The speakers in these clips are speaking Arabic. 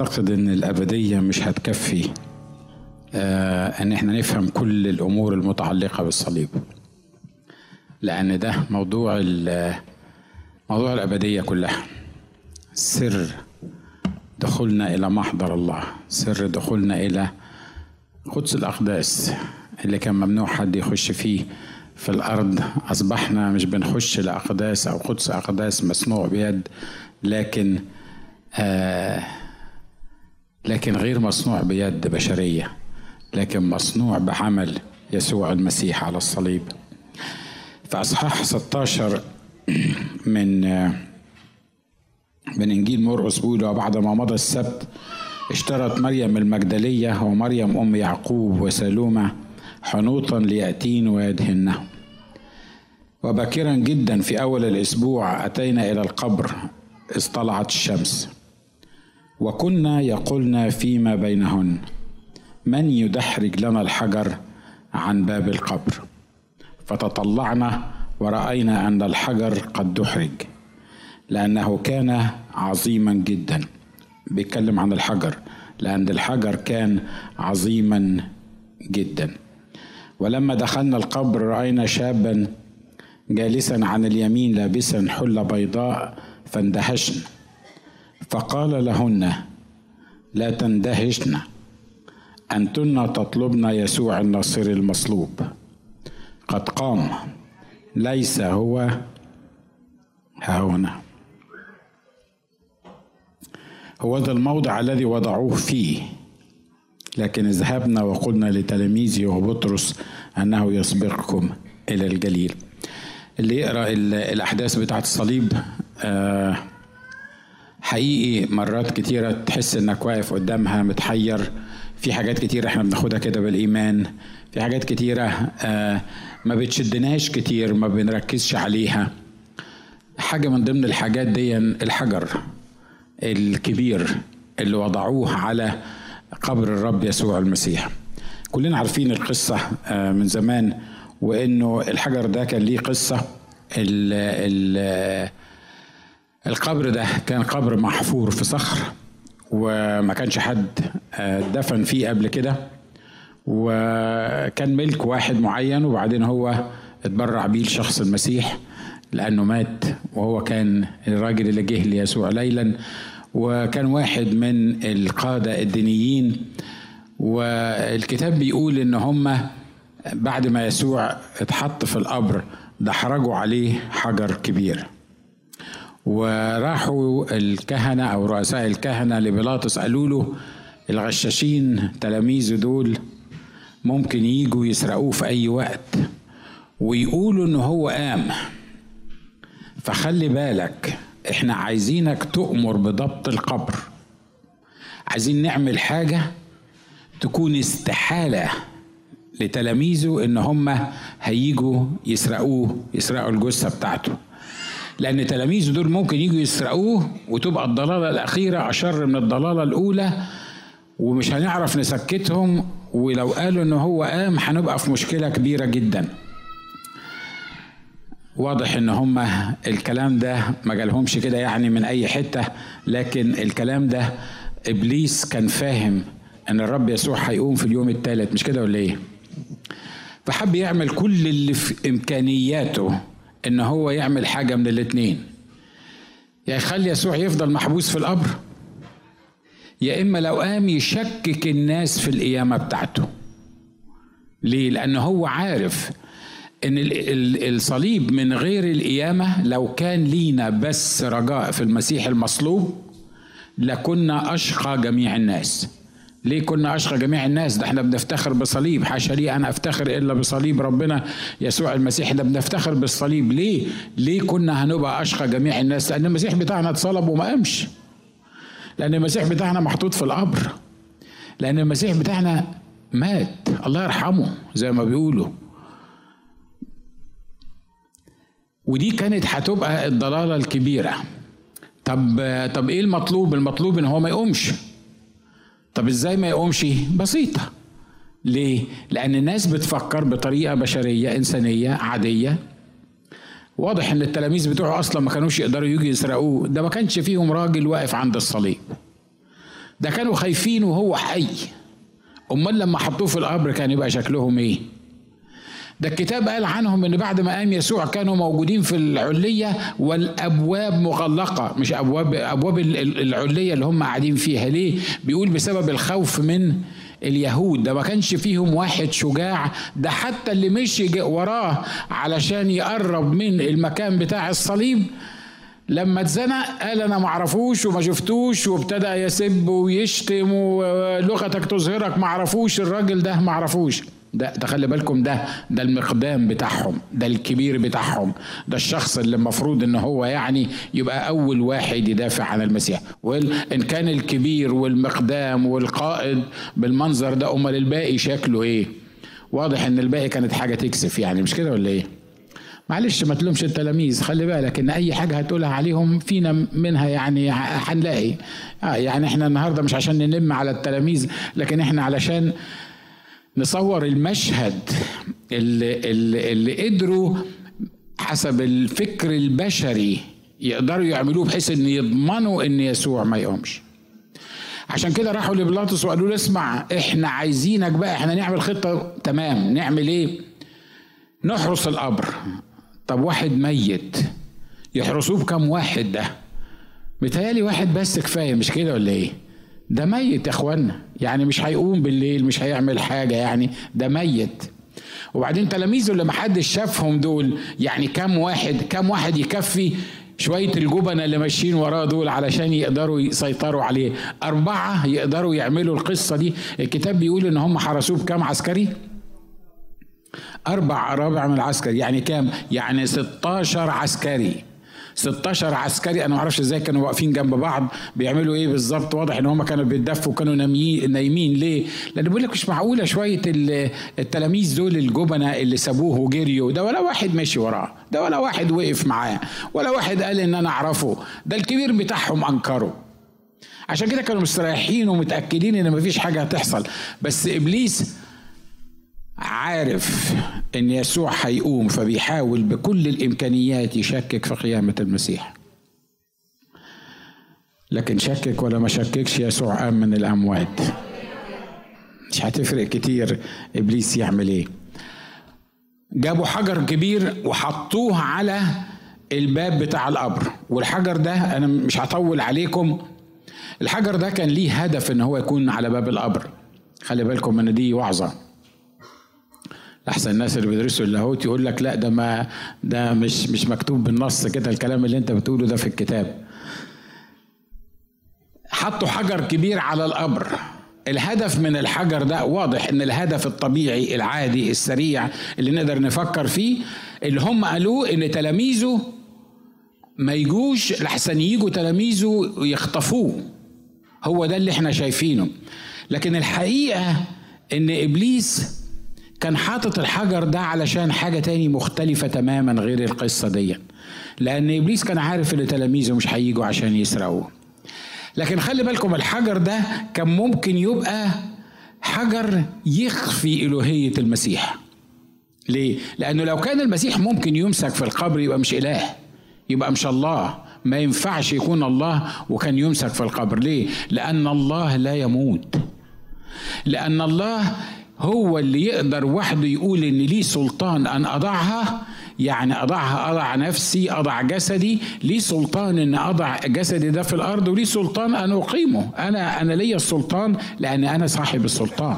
أعتقد إن الأبدية مش هتكفي آه إن إحنا نفهم كل الأمور المتعلقة بالصليب. لأن ده موضوع موضوع الأبدية كلها. سر دخولنا إلى محضر الله سر دخولنا إلى قدس الأقداس اللي كان ممنوع حد يخش فيه في الأرض. أصبحنا مش بنخش لأقداس أو قدس أقداس مصنوع بيد لكن آه لكن غير مصنوع بيد بشرية لكن مصنوع بعمل يسوع المسيح على الصليب. في اصحاح 16 من من إنجيل مرقس بيقول وبعد ما مضى السبت اشترت مريم المجدلية ومريم أم يعقوب وسلومة حنوطا ليأتين ويدهنه وباكرا جدا في أول الأسبوع أتينا إلى القبر اذ طلعت الشمس. وكنا يقولن فيما بينهن من يدحرج لنا الحجر عن باب القبر؟ فتطلعنا ورأينا أن الحجر قد دحرج لأنه كان عظيما جدا. بيتكلم عن الحجر لأن الحجر كان عظيما جدا. ولما دخلنا القبر رأينا شابا جالسا عن اليمين لابسا حلة بيضاء فاندهشن فقال لهن لا تندهشن. أنتن تطلبن يسوع الناصري المصلوب. قد قام. ليس هو. ها هنا. هو ذا الموضع الذي وضعوه فيه. لكن اذهبنا وقلنا لتلاميذه وبطرس أنه يسبقكم إلى الجليل. اللي يقرأ الأحداث بتاعة الصليب آه حقيقي مرات كتيرة تحس إنك واقف قدامها متحير. في حاجات كتيرة إحنا بناخدها كده بالإيمان. في حاجات كتيرة آه ما بتشدناش كتير ما بنركزش عليها. حاجة من ضمن الحاجات دي الحجر الكبير اللي وضعوه على قبر الرب يسوع المسيح. كلنا عارفين القصة آه من زمان وإنه الحجر ده كان ليه قصة. ال ال القبر ده كان قبر محفور في صخر وما كانش حد دفن فيه قبل كده وكان ملك واحد معين وبعدين هو اتبرع بيه لشخص المسيح لأنه مات وهو كان الراجل اللي جه ليسوع ليلا وكان واحد من القادة الدينيين. والكتاب بيقول إن هم بعد ما يسوع اتحط في القبر دحرجوا عليه حجر كبير. وراحوا الكهنة أو رؤساء الكهنة لبيلاطس قالوا له الغشاشين تلاميذه دول ممكن يجوا يسرقوه في أي وقت ويقولوا إن هو قام. فخلي بالك إحنا عايزينك تؤمر بضبط القبر. عايزين نعمل حاجة تكون استحالة لتلاميذه إن هم هيجوا يسرقوه يسرقوا الجثة بتاعته. لأن تلاميذه دول ممكن يجوا يسرقوه وتبقى الضلالة الأخيرة أشر من الضلالة الأولى ومش هنعرف نسكتهم ولو قالوا إن هو قام هنبقى في مشكلة كبيرة جدا. واضح إن هما الكلام ده ما جالهمش كده يعني من أي حتة لكن الكلام ده إبليس كان فاهم إن الرب يسوع هيقوم في اليوم الثالث مش كده ولا إيه؟ فحب يعمل كل اللي في إمكانياته إن هو يعمل حاجة من الاتنين. يا يخلي يسوع يفضل محبوس في القبر يا إما لو قام يشكك الناس في القيامة بتاعته. ليه؟ لأن هو عارف إن الصليب من غير القيامة لو كان لينا بس رجاء في المسيح المصلوب لكنا أشقى جميع الناس. ليه كنا أشقى جميع الناس؟ ده إحنا بنفتخر بصليب. حاشا لي أنا أفتخر إلا بصليب ربنا. يسوع المسيح ده بنفتخر بالصليب. ليه؟ ليه كنا هنبقى أشقى جميع الناس؟ لأن المسيح بتاعنا اتصلب وما قامش. لأن المسيح بتاعنا محطوط في القبر. لأن المسيح بتاعنا مات. الله يرحمه زي ما بيقولوا. ودي كانت هتبقى الضلالة الكبيرة. طب طب إيه المطلوب؟ المطلوب إن هو ما يقومش. طب إزاي ما يقومش؟ بسيطة. ليه؟ لأن الناس بتفكر بطريقة بشرية إنسانية عادية. واضح إن التلاميذ بتوعه أصلا ما كانوش يقدروا يجوا يسرقوه. ده ما كانش فيهم راجل واقف عند الصليب. ده كانوا خايفين وهو حي. أمال لما حطوه في القبر كان يبقى شكلهم إيه؟ ده الكتاب قال عنهم إن بعد ما قام يسوع كانوا موجودين في العلية والأبواب مغلقة مش أبواب أبواب العلية اللي هم قاعدين فيها. ليه؟ بيقول بسبب الخوف من اليهود. ده ما كانش فيهم واحد شجاع ده حتى اللي مشي وراه علشان يقرب من المكان بتاع الصليب. لما اتزنق قال أنا ما أعرفوش وما شفتوش وابتدى يسب ويشتم ولغتك تظهرك ما أعرفوش الراجل ده ما أعرفوش. ده ده خلي بالكم ده ده المقدام بتاعهم ده الكبير بتاعهم ده الشخص اللي المفروض إن هو يعني يبقى أول واحد يدافع عن المسيح. وان كان الكبير والمقدام والقائد بالمنظر ده أمال الباقي شكله إيه؟ واضح إن الباقي كانت حاجة تكسف يعني مش كده ولا إيه؟ معلش ما تلومش التلاميذ خلي بالك إن أي حاجة هتقولها عليهم فينا منها يعني هنلاقي. آه يعني إحنا النهارده مش عشان ننم على التلاميذ لكن إحنا علشان نصور المشهد اللي, اللي, اللي قدروا حسب الفكر البشري يقدروا يعملوه بحيث إن يضمنوا إن يسوع ما يقومش. عشان كده راحوا لبيلاطس وقالوا له اسمع إحنا عايزينك بقى إحنا نعمل خطة تمام نعمل إيه؟ نحرس القبر. طب واحد ميت يحرسوه بكم واحد ده؟ متهيألي واحد بس كفاية مش كده ولا إيه؟ ده ميت يا اخوانا. يعني مش هيقوم بالليل مش هيعمل حاجة يعني. ده ميت. وبعدين تلاميذه اللي محدش شافهم دول يعني كم واحد كم واحد يكفي شوية الجبنة اللي ماشيين وراه دول علشان يقدروا يسيطروا عليه. أربعة يقدروا يعملوا القصة دي. الكتاب بيقول إن هم حرسوه بكام عسكري؟ أربع أرابع من العسكري. يعني كام؟ يعني 16 عسكري. 16 عسكري أنا ما أعرفش إزاي كانوا واقفين جنب بعض بيعملوا إيه بالظبط؟ واضح إن هم كانوا بيتدفوا وكانوا نايمين. ليه؟ لأن بيقول لك مش معقولة شوية التلاميذ دول الجبنة اللي سابوه وجريوا ده ولا واحد ماشي وراه ده ولا واحد وقف معاه ولا واحد قال إن أنا أعرفه ده الكبير بتاعهم أنكره. عشان كده كانوا مستريحين ومتأكدين إن مفيش حاجة هتحصل. بس إبليس عارف إن يسوع هيقوم فبيحاول بكل الإمكانيات يشكك في قيامة المسيح. لكن شكك ولا ما شككش يسوع قام من الأموات. مش هتفرق كتير إبليس يعمل إيه. جابوا حجر كبير وحطوه على الباب بتاع القبر. والحجر ده أنا مش هطول عليكم. الحجر ده كان ليه هدف إن هو يكون على باب القبر. خلي بالكم إن دي وعظة. أحسن الناس اللي بيدرسوا اللاهوت يقول لك لا ده ما ده مش مش مكتوب بالنص كده الكلام اللي أنت بتقوله ده في الكتاب. حطوا حجر كبير على القبر. الهدف من الحجر ده واضح إن الهدف الطبيعي العادي السريع اللي نقدر نفكر فيه اللي هم قالوه إن تلاميذه ما يجوش لحسن يجوا تلاميذه يخطفوه. هو ده اللي إحنا شايفينه. لكن الحقيقة إن إبليس كان حاطط الحجر ده علشان حاجة تاني مختلفة تماما غير القصة دي. لأن إبليس كان عارف إن تلاميذه مش هيجوا عشان يسرقوه. لكن خلي بالكم الحجر ده كان ممكن يبقى حجر يخفي إلوهية المسيح. ليه؟ لأنه لو كان المسيح ممكن يمسك في القبر يبقى مش إله يبقى مش الله. ما ينفعش يكون الله وكان يمسك في القبر. ليه؟ لأن الله لا يموت. لأن الله هو اللي يقدر وحده يقول إن ليه سلطان أن أضعها؟ يعني أضعها أضع نفسي أضع جسدي. ليه سلطان إن أضع جسدي ده في الأرض؟ وليه سلطان أن أقيمه؟ أنا أنا ليا السلطان لأن أنا صاحب السلطان.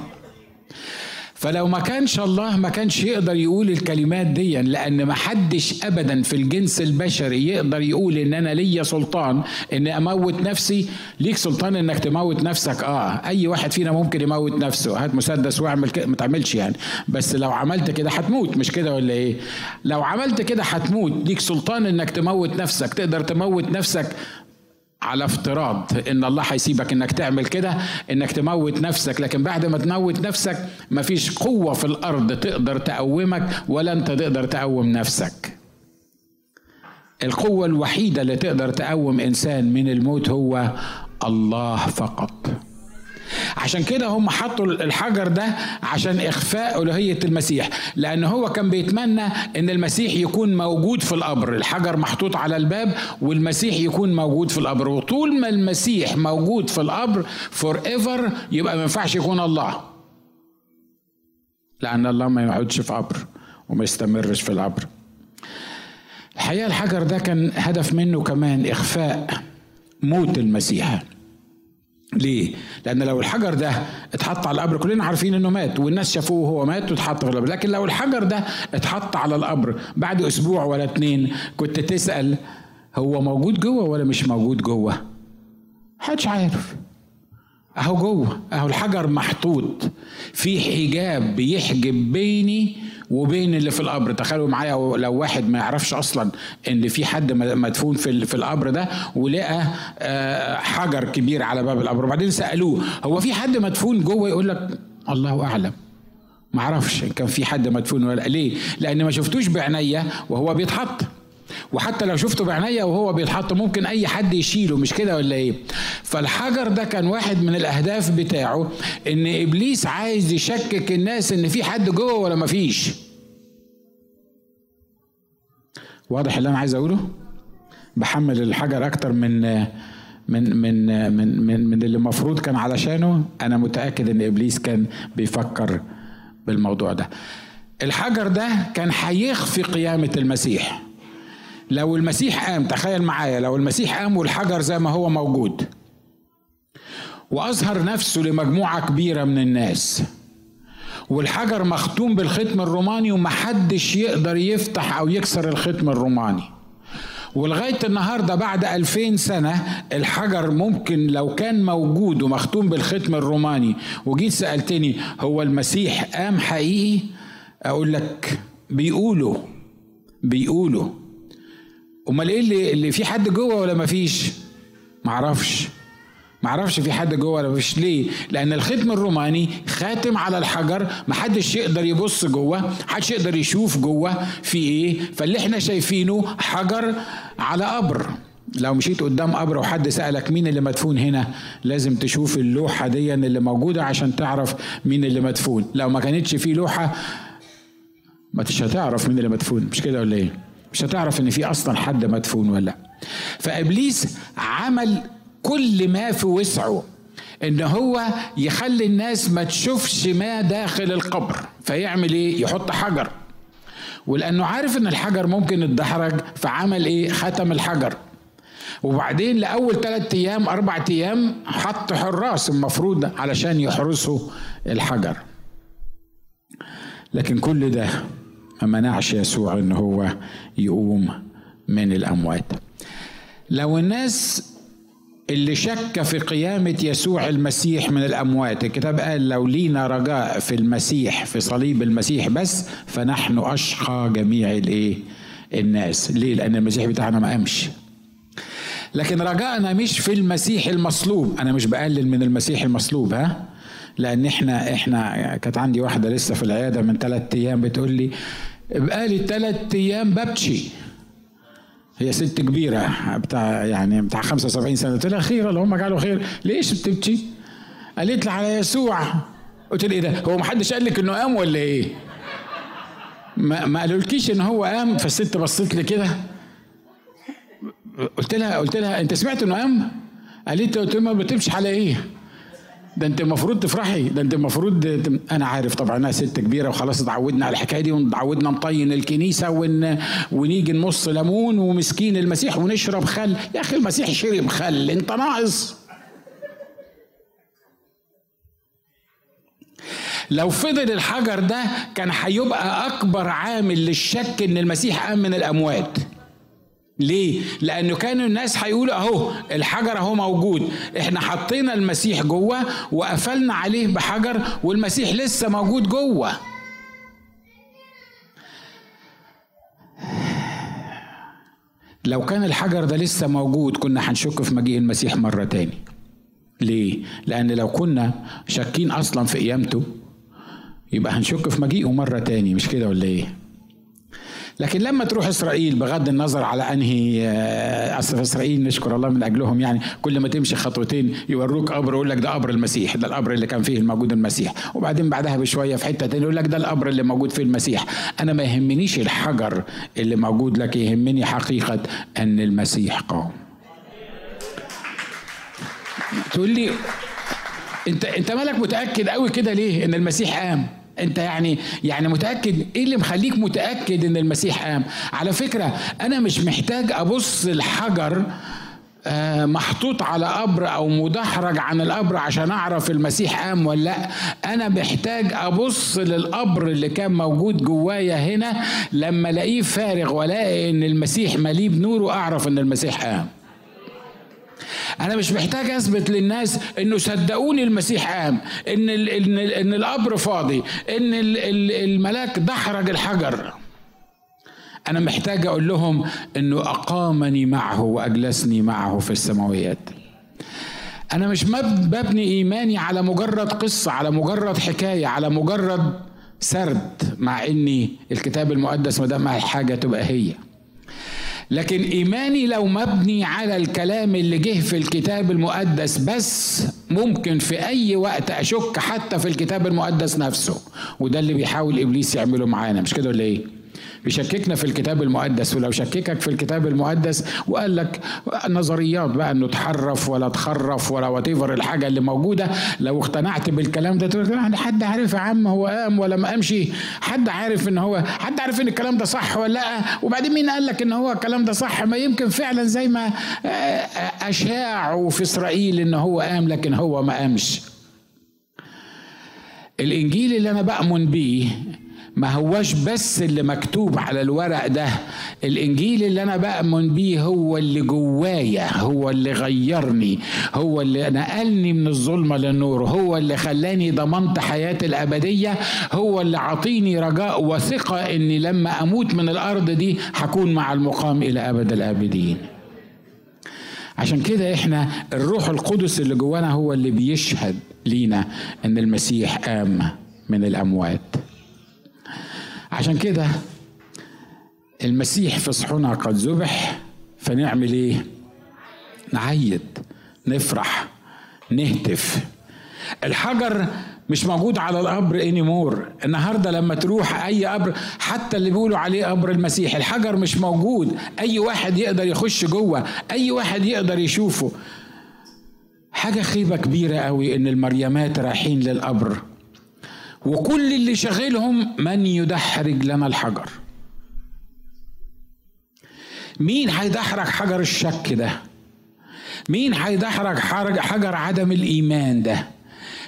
فلو ما كانش الله ما كانش يقدر يقول الكلمات دي لأن ما حدش ابدا في الجنس البشري يقدر يقول إن أنا ليا سلطان إن أموت نفسي. ليك سلطان إنك تموت نفسك. آه أي واحد فينا ممكن يموت نفسه. هات مسدس واعمل كده ما تعملش يعني. بس لو عملت كده هتموت مش كده ولا إيه؟ لو عملت كده هتموت. ليك سلطان إنك تموت نفسك. تقدر تموت نفسك على افتراض إن الله هيسيبك إنك تعمل كده إنك تموت نفسك. لكن بعد ما تموت نفسك مفيش قوة في الأرض تقدر تقومك ولا أنت تقدر تقوم نفسك. القوة الوحيدة اللي تقدر تقوم إنسان من الموت هو الله فقط. عشان كده هم حطوا الحجر ده عشان إخفاء ألوهية المسيح لأن هو كان بيتمنى إن المسيح يكون موجود في القبر. الحجر محطوط على الباب والمسيح يكون موجود في القبر وطول ما المسيح موجود في القبر forever يبقى ما ينفعش يكون الله. لأن الله ما يقعدش في قبر وما يستمرش في القبر. الحقيقة الحجر ده كان هدف منه كمان إخفاء موت المسيح. ليه؟ لأن لو الحجر ده اتحط على القبر كلنا عارفين إنه مات والناس شافوه وهو مات واتحط في القبر، لكن لو الحجر ده اتحط على القبر بعد أسبوع ولا اتنين كنت تسأل هو موجود جوه ولا مش موجود جوه؟ محدش عارف. أهو جوه، أهو الحجر محطوط. في حجاب بيحجب بيني وبين اللي في القبر. تخيلوا معايا لو واحد ما يعرفش أصلا إن في حد مدفون في في القبر ده ولقى آه، حجر كبير على باب القبر. وبعدين سألوه هو في حد مدفون جوه؟ يقول لك الله أعلم. ما أعرفش إن كان في حد مدفون ولا ليه؟ لأن ما شفتوش بعينيا وهو بيتحط. وحتى لو شفته بعينيا وهو بيتحط ممكن أي حد يشيله مش كده ولا إيه؟ فالحجر ده كان واحد من الأهداف بتاعه إن إبليس عايز يشكك الناس إن في حد جوه ولا مفيش واضح اللي أنا عايز أقوله؟ بحمل الحجر أكتر من من من من من, من اللي المفروض كان علشانه. أنا متأكد إن إبليس كان بيفكر بالموضوع ده. الحجر ده كان هيخفي قيامة المسيح. لو المسيح قام تخيل معايا لو المسيح قام والحجر زي ما هو موجود وأظهر نفسه لمجموعة كبيرة من الناس والحجر مختوم بالختم الروماني ومحدش يقدر يفتح أو يكسر الختم الروماني. ولغاية النهاردة بعد ألفين سنة الحجر ممكن لو كان موجود ومختوم بالختم الروماني. وجيت سألتني هو المسيح قام حقيقي؟ أقول لك بيقولوا بيقولوا أمال إيه اللي, اللي في حد جوه ولا مفيش معرفش. معرفش في حد جوه ولا مفيش ليه؟ لأن الختم الروماني خاتم على الحجر محدش يقدر يبص جوه محدش يقدر يشوف جوه. في إيه؟ فاللي إحنا شايفينه حجر على قبر. لو مشيت قدام قبر وحد سألك مين اللي مدفون هنا لازم تشوف اللوحة دي اللي موجودة عشان تعرف مين اللي مدفون. لو ما كانتش في لوحة ما تش هتعرف مين اللي مدفون. مش كده ولا إيه؟ مش هتعرف إن في أصلا حد مدفون ولا لأ. فإبليس عمل كل ما في وسعه إن هو يخلي الناس ما تشوفش ما داخل القبر فيعمل إيه؟ يحط حجر. ولأنه عارف إن الحجر ممكن يتدحرج فعمل إيه؟ ختم الحجر. وبعدين لأول ثلاثة أيام أربع أيام حط حراس المفروض علشان يحرسوا الحجر. لكن كل ده ما منعش يسوع إن هو يقوم من الأموات. لو الناس اللي شك في قيامة يسوع المسيح من الأموات الكتاب قال لو لينا رجاء في المسيح في صليب المسيح بس فنحن أشقى جميع الإيه؟ الناس. ليه؟ لأن المسيح بتاعنا ما قامش. لكن رجائنا مش في المسيح المصلوب. أنا مش بقلل من المسيح المصلوب ها؟ لأن إحنا إحنا كانت عندي واحدة لسه في العيادة من ثلاثة أيام بتقول لي بقالي ثلاث أيام ببكي هي ست كبيرة بتاع يعني بتاع 75 سنة قلت لها خير اللهم اجعله خير ليش بتبكي؟ قالت لي على يسوع قلت لها إيه ده هو محدش قال لك إنه قام ولا إيه؟ ما ما قالولكيش إن هو قام فالست بصت لي كده قلت لها قلت لها أنت سمعت إنه قام؟ قالت لي قلت ما بتمشي على إيه؟ ده انت المفروض تفرحي ده انت المفروض أنا عارف طبعا انها ست كبيرة وخلاص اتعودنا على الحكاية دي وتعودنا نطين الكنيسة ون... ونيجي نمص ليمون ومسكين المسيح ونشرب خل. يا أخي المسيح شرب خل انت ناقص. لو فضل الحجر ده كان هيبقى أكبر عامل للشك إن المسيح قام من الأموات. ليه؟ لأنه كانوا الناس هيقولوا أهو الحجر أهو موجود، إحنا حطينا المسيح جوه وقفلنا عليه بحجر والمسيح لسه موجود جوه. لو كان الحجر ده لسه موجود كنا هنشك في مجيء المسيح مرة تاني. ليه؟ لأن لو كنا شاكين أصلا في قيامته يبقى هنشك في مجيئه مرة تاني مش كده ولا إيه؟ لكن لما تروح إسرائيل بغض النظر على أنهي آه، اصل في إسرائيل نشكر الله من أجلهم يعني كل ما تمشي خطوتين يوروك قبر يقول لك ده قبر المسيح ده القبر اللي كان فيه الموجود المسيح. وبعدين بعدها بشوية في حتة تاني يقول لك ده القبر اللي موجود فيه المسيح. أنا ما يهمنيش الحجر اللي موجود لك يهمني حقيقة أن المسيح قام. تقول لي أنت أنت مالك متأكد قوي كده ليه إن المسيح قام؟ انت يعني يعني متأكد؟ إيه اللي مخليك متأكد إن المسيح قام؟ على فكرة أنا مش محتاج أبص الحجر آه، محطوط على قبر أو مدحرج عن القبر عشان أعرف المسيح قام ولا لأ. أنا محتاج أبص للقبر اللي كان موجود جوايا هنا لما ألاقيه فارغ وألاقي إن المسيح مليء بنور أعرف إن المسيح قام. أنا مش محتاج أثبت للناس إنه صدقوني المسيح قام إن ال إن, ال إن القبر فاضي إن ال الملاك دحرج الحجر. أنا محتاج أقول لهم إنه أقامني معه وأجلسني معه في السماويات. أنا مش ببني إيماني على مجرد قصة على مجرد حكاية على مجرد سرد مع إني الكتاب المقدس ما دام حاجة تبقى هي. لكن إيماني لو مبني على الكلام اللي جه في الكتاب المقدس بس ممكن في أي وقت أشك حتى في الكتاب المقدس نفسه. وده اللي بيحاول إبليس يعمله معانا. مش كده ولا إيه؟ بيشككنا في الكتاب المقدس ولو شككك في الكتاب المقدس وقال لك نظريات بقى إنه تحرف ولا تخرف ولا وتيفر الحاجة اللي موجودة لو اقتنعت بالكلام ده تقول يعني حد عارف يا عم هو قام ولا ما قامش؟ حد عارف إن هو حد عارف إن الكلام ده صح ولا لأ؟ وبعدين مين قال لك إن هو الكلام ده صح؟ ما يمكن فعلا زي ما آه، آه، أشاعوا في إسرائيل إن هو قام لكن هو ما قامش. الإنجيل اللي أنا بأمن بيه ما هوش بس اللي مكتوب على الورق ده الإنجيل اللي أنا بأمن بيه هو اللي جوايا هو اللي غيرني هو اللي نقلني من الظلمة للنور هو اللي خلاني ضمنت حياتي الأبدية هو اللي عطيني رجاء وثقة إني لما أموت من الأرض دي هكون مع المقام إلى أبد الأبدين. عشان كده إحنا الروح القدس اللي جوانا هو اللي بيشهد لينا إن المسيح قام من الأموات. عشان كده المسيح في صحنا قد ذبح فنعمل إيه؟ نعيد نفرح نهتف. الحجر مش موجود على القبر اني مور النهارده لما تروح أي قبر حتى اللي بيقولوا عليه قبر المسيح الحجر مش موجود. أي واحد يقدر يخش جوه أي واحد يقدر يشوفه. حاجة خيبة كبيرة قوي إن المريمات رايحين للقبر. وكل اللي شغلهم من يدحرج لنا الحجر. مين هيدحرج حجر الشك ده؟ مين هيدحرج حجر عدم الإيمان ده؟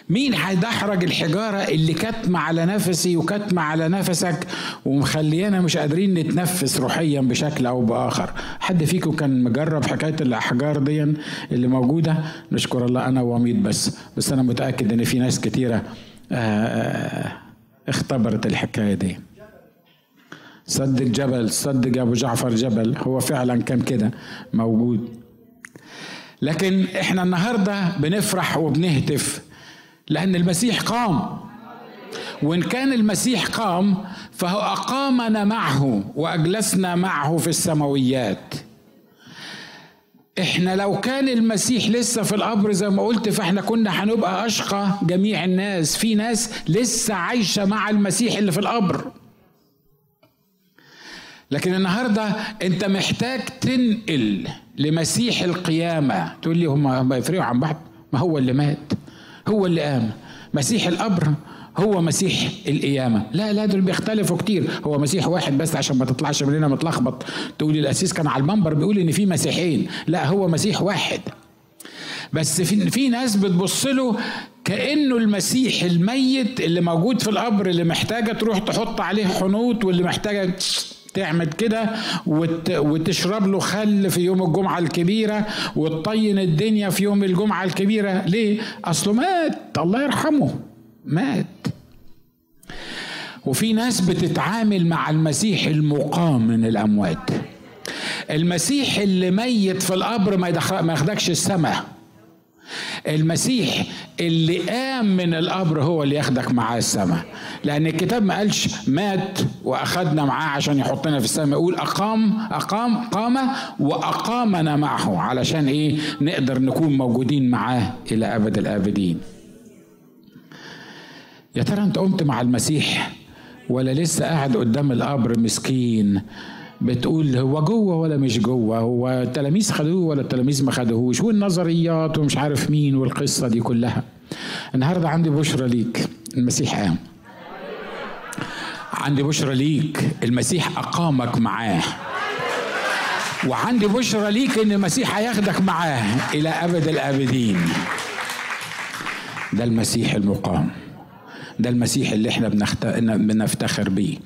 مين هيدحرج الحجارة اللي كاتمة على نفسي وكاتمة على نفسك ومخليانا مش قادرين نتنفس روحيا بشكل أو بآخر؟ حد فيكم كان مجرب حكاية الأحجار دي اللي موجودة؟ نشكر الله أنا وميد بس بس أنا متأكد إن في ناس كتيرة اختبرت الحكاية دي. صدق جبل صدق أبو جعفر جبل هو فعلا كان كده موجود. لكن إحنا النهارده بنفرح وبنهتف لأن المسيح قام. وإن كان المسيح قام فهو أقامنا معه وأجلسنا معه في السماويات. إحنا لو كان المسيح لسه في القبر زي ما قلت فإحنا كنا هنبقى أشقى جميع الناس. في ناس لسه عايشة مع المسيح اللي في القبر. لكن النهارده أنت محتاج تنقل لمسيح القيامة. تقول لي هم يفرقوا عن بعض؟ ما هو اللي مات؟ هو اللي قام. مسيح القبر هو مسيح القيامة. لا لا دول بيختلفوا كتير. هو مسيح واحد بس عشان ما تطلعش مننا متلخبط. تقول الأسيس كان على المنبر بيقول إن في مسيحين لا هو مسيح واحد. بس في, في ناس بتبص له كأنه المسيح الميت اللي موجود في القبر اللي محتاجة تروح تحط عليه حنوط واللي محتاجة تعمل كده وت... وتشرب له خل في يوم الجمعة الكبيرة وتطين الدنيا في يوم الجمعة الكبيرة. ليه؟ أصله مات. الله يرحمه. مات. وفي ناس بتتعامل مع المسيح المقام من الأموات. المسيح اللي ميت في القبر ما ما ياخدكش السماء. المسيح اللي قام من القبر هو اللي ياخدك معاه السماء. لأن الكتاب ما قالش مات وأخدنا معاه عشان يحطنا في السماء. يقول اقام اقام قام وأقامنا معه علشان إيه؟ نقدر نكون موجودين معاه إلى أبد الآبدين. يا ترى انت قمت مع المسيح ولا لسه قاعد قدام القبر مسكين؟ بتقول هو جوه ولا مش جوه؟ هو التلاميذ خدوه ولا التلاميذ ما خدوهوش؟ والنظريات ومش عارف مين والقصة دي كلها. النهارده عندي بشرى ليك المسيح قام. عندي بشرى ليك المسيح أقامك معاه. وعندي بشرى ليك إن المسيح هياخدك معاه إلى أبد الأبدين. ده المسيح المقام. ده المسيح اللي إحنا بنفتخر بيه.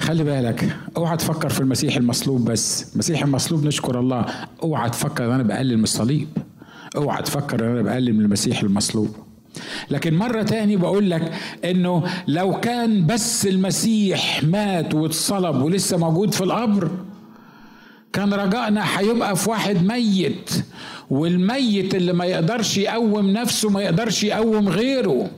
خلي بالك اوعى تفكر في المسيح المصلوب بس. المسيح المصلوب نشكر الله. اوعى تفكر إن أنا بقلل من الصليب. اوعى تفكر إن أنا بقلل من المسيح المصلوب. لكن مرة تاني بقول لك إنه لو كان بس المسيح مات واتصلب ولسه موجود في القبر كان رجائنا هيبقى في واحد ميت. والميت اللي ما يقدرش يقوم نفسه ما يقدرش يقوم غيره.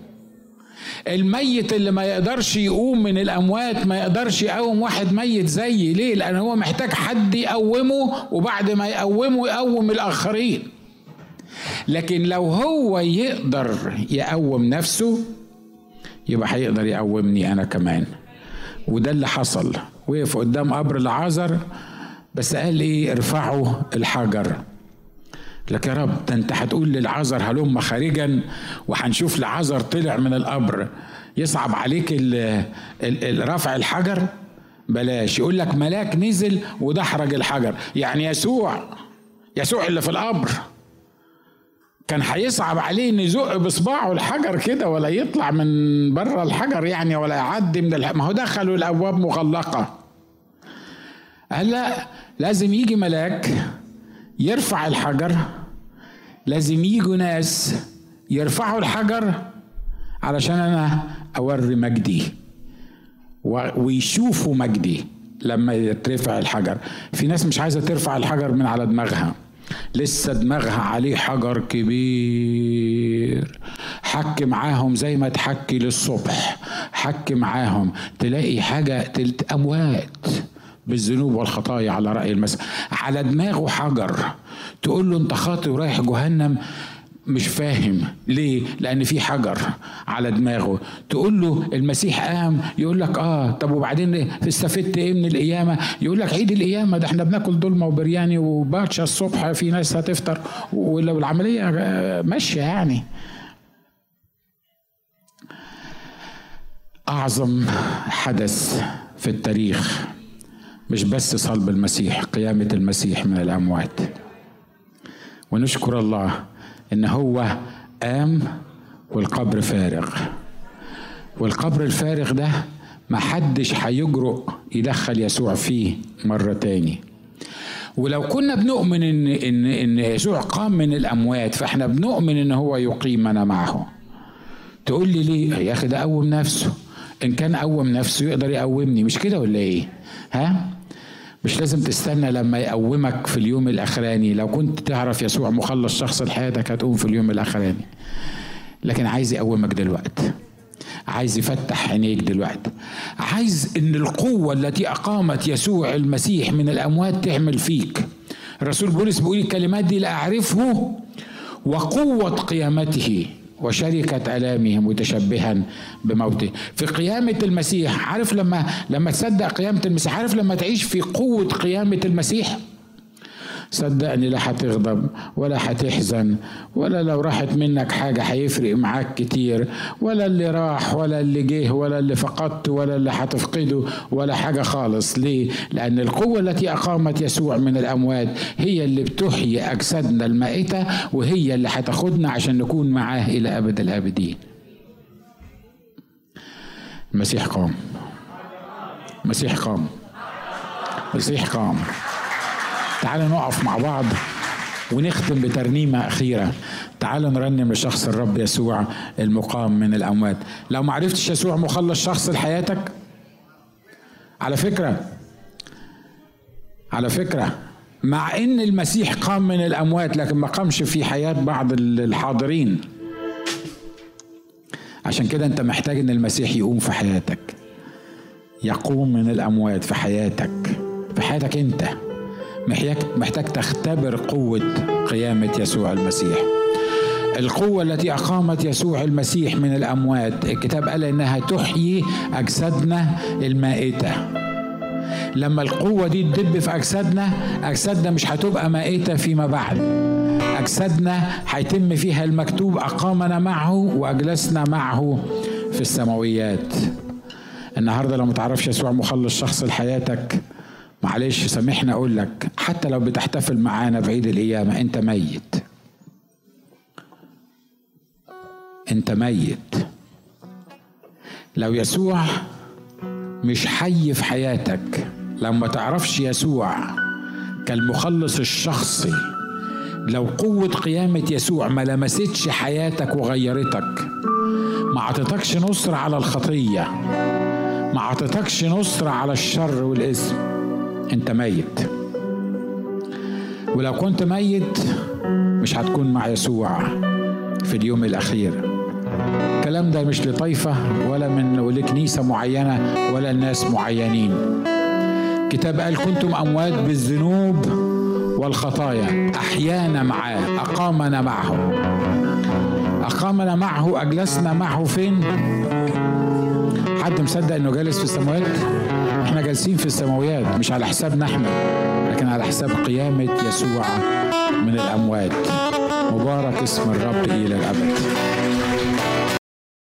الميت اللي ما يقدرش يقوم من الأموات ما يقدرش يقوم واحد ميت زيي. ليه؟ لأن هو محتاج حد يقومه وبعد ما يقومه يقوم الآخرين. لكن لو هو يقدر يقوم نفسه يبقى هيقدر يقومني أنا كمان. وده اللي حصل. وقف قدام قبر العازر بس قال إيه؟ ارفعوا الحجر. لك يا رب ده انت هتقول للعذر هلم خارجا وهنشوف العذر طلع من القبر. يصعب عليك رفع الحجر؟ بلاش يقول لك ملاك نزل ودحرج الحجر. يعني يسوع يسوع اللي في القبر كان هيصعب عليه ان يزق بصباعه الحجر كده ولا يطلع من بره الحجر يعني ولا يعدي من الح... ما هو دخلوا الأبواب مغلقة. قال لا لازم يجي ملاك يرفع الحجر لازم يجوا ناس يرفعوا الحجر علشان أنا أوري مجدي ويشوفوا مجدي لما يترفع الحجر. في ناس مش عايزة ترفع الحجر من على دماغها. لسه دماغها عليه حجر كبير. حك معاهم زي ما تحكي للصبح. حك معاهم. تلاقي حاجة تلت أموات بالذنوب والخطايا على رأي المثل على دماغه حجر. تقول له انت خاطي ورايح جهنم مش فاهم ليه؟ لأن في حجر على دماغه. تقول له المسيح قام يقول لك آه طب وبعدين استفدت إيه من القيامة؟ يقول لك عيد القيامة ده إحنا بناكل ضلمة وبرياني وباتشا الصبح في ناس هتفطر. ولو العملية ماشية يعني. أعظم حدث في التاريخ مش بس صلب المسيح قيامة المسيح من الأموات. ونشكر الله إن هو قام والقبر فارغ. والقبر الفارغ ده محدش هيجرؤ يدخل يسوع فيه مرة تاني. ولو كنا بنؤمن ان ان إن يسوع قام من الأموات فإحنا بنؤمن إن هو يقيمنا معه. تقول لي ليه؟ يا أخي ده قوم نفسه. إن كان قوم نفسه يقدر يقومني. مش كده ولا إيه؟ ها؟ مش لازم تستنى لما يقومك في اليوم الأخراني. لو كنت تعرف يسوع مخلص شخص لحياتك هتقوم في اليوم الأخراني. لكن عايز يقومك دلوقتي. عايز يفتح عينيك دلوقتي. عايز إن القوة التي أقامت يسوع المسيح من الأموات تعمل فيك. الرسول بولس بيقول الكلمات دي لاعرفه وقوة قيامته وشركة آلامه متشبها بموته. في قيامة المسيح عارف لما لما تصدق قيامة المسيح عارف لما تعيش في قوة قيامة المسيح؟ صدقني لا هتغضب ولا هتحزن ولا لو راحت منك حاجة هيفرق معاك كتير ولا اللي راح ولا اللي جه ولا اللي فقدت ولا اللي هتفقده ولا حاجة خالص. ليه؟ لأن القوة التي أقامت يسوع من الأموات هي اللي بتحيي أجسادنا المائتة وهي اللي هتاخدنا عشان نكون معاه إلى أبد الآبدين. المسيح قام. المسيح قام. المسيح قام. تعالوا نقف مع بعض ونختم بترنيمة أخيرة. تعالوا نرنم لشخص الرب يسوع المقام من الأموات. لو ما عرفتش يسوع مخلص شخص لحياتك؟ على فكرة على فكرة مع إن المسيح قام من الأموات لكن ما قامش في حياة بعض الحاضرين. عشان كده أنت محتاج إن المسيح يقوم في حياتك. يقوم من الأموات في حياتك. في حياتك أنت. محتاج تختبر قوة قيامة يسوع المسيح. القوة التي أقامت يسوع المسيح من الأموات. الكتاب قال إنها تحيي أجسادنا المائتة. لما القوة دي تدب في أجسادنا أجسادنا مش هتبقى مائتة فيما بعد. أجسادنا هيتم فيها المكتوب أقامنا معه وأجلسنا معه في السماويات. النهارده لو متعرفش يسوع مخلص شخص لحياتك معلش سامحني أقول لك حتى لو بتحتفل معانا بعيد القيامه أنت ميت. أنت ميت. لو يسوع مش حي في حياتك لو ما تعرفش يسوع كالمخلص الشخصي لو قوة قيامة يسوع ما لمستش حياتك وغيرتك ما عطتكش نصر على الخطية ما عطتكش نصر على الشر والإثم انت ميت. ولو كنت ميت مش هتكون مع يسوع في اليوم الأخير. الكلام ده مش لطائفة ولا من لكنيسة معينة ولا الناس معينين. كتاب قال كنتم أموات بالذنوب والخطايا. أحيانا معاه أقامنا معه. أقامنا معه أجلسنا معه فين؟ حد مصدق إنه جالس في السماوات؟ إحنا جالسين في السماويات مش على حسابنا إحنا لكن على حساب قيامة يسوع من الأموات. مبارك اسم الرب إلى الأبد.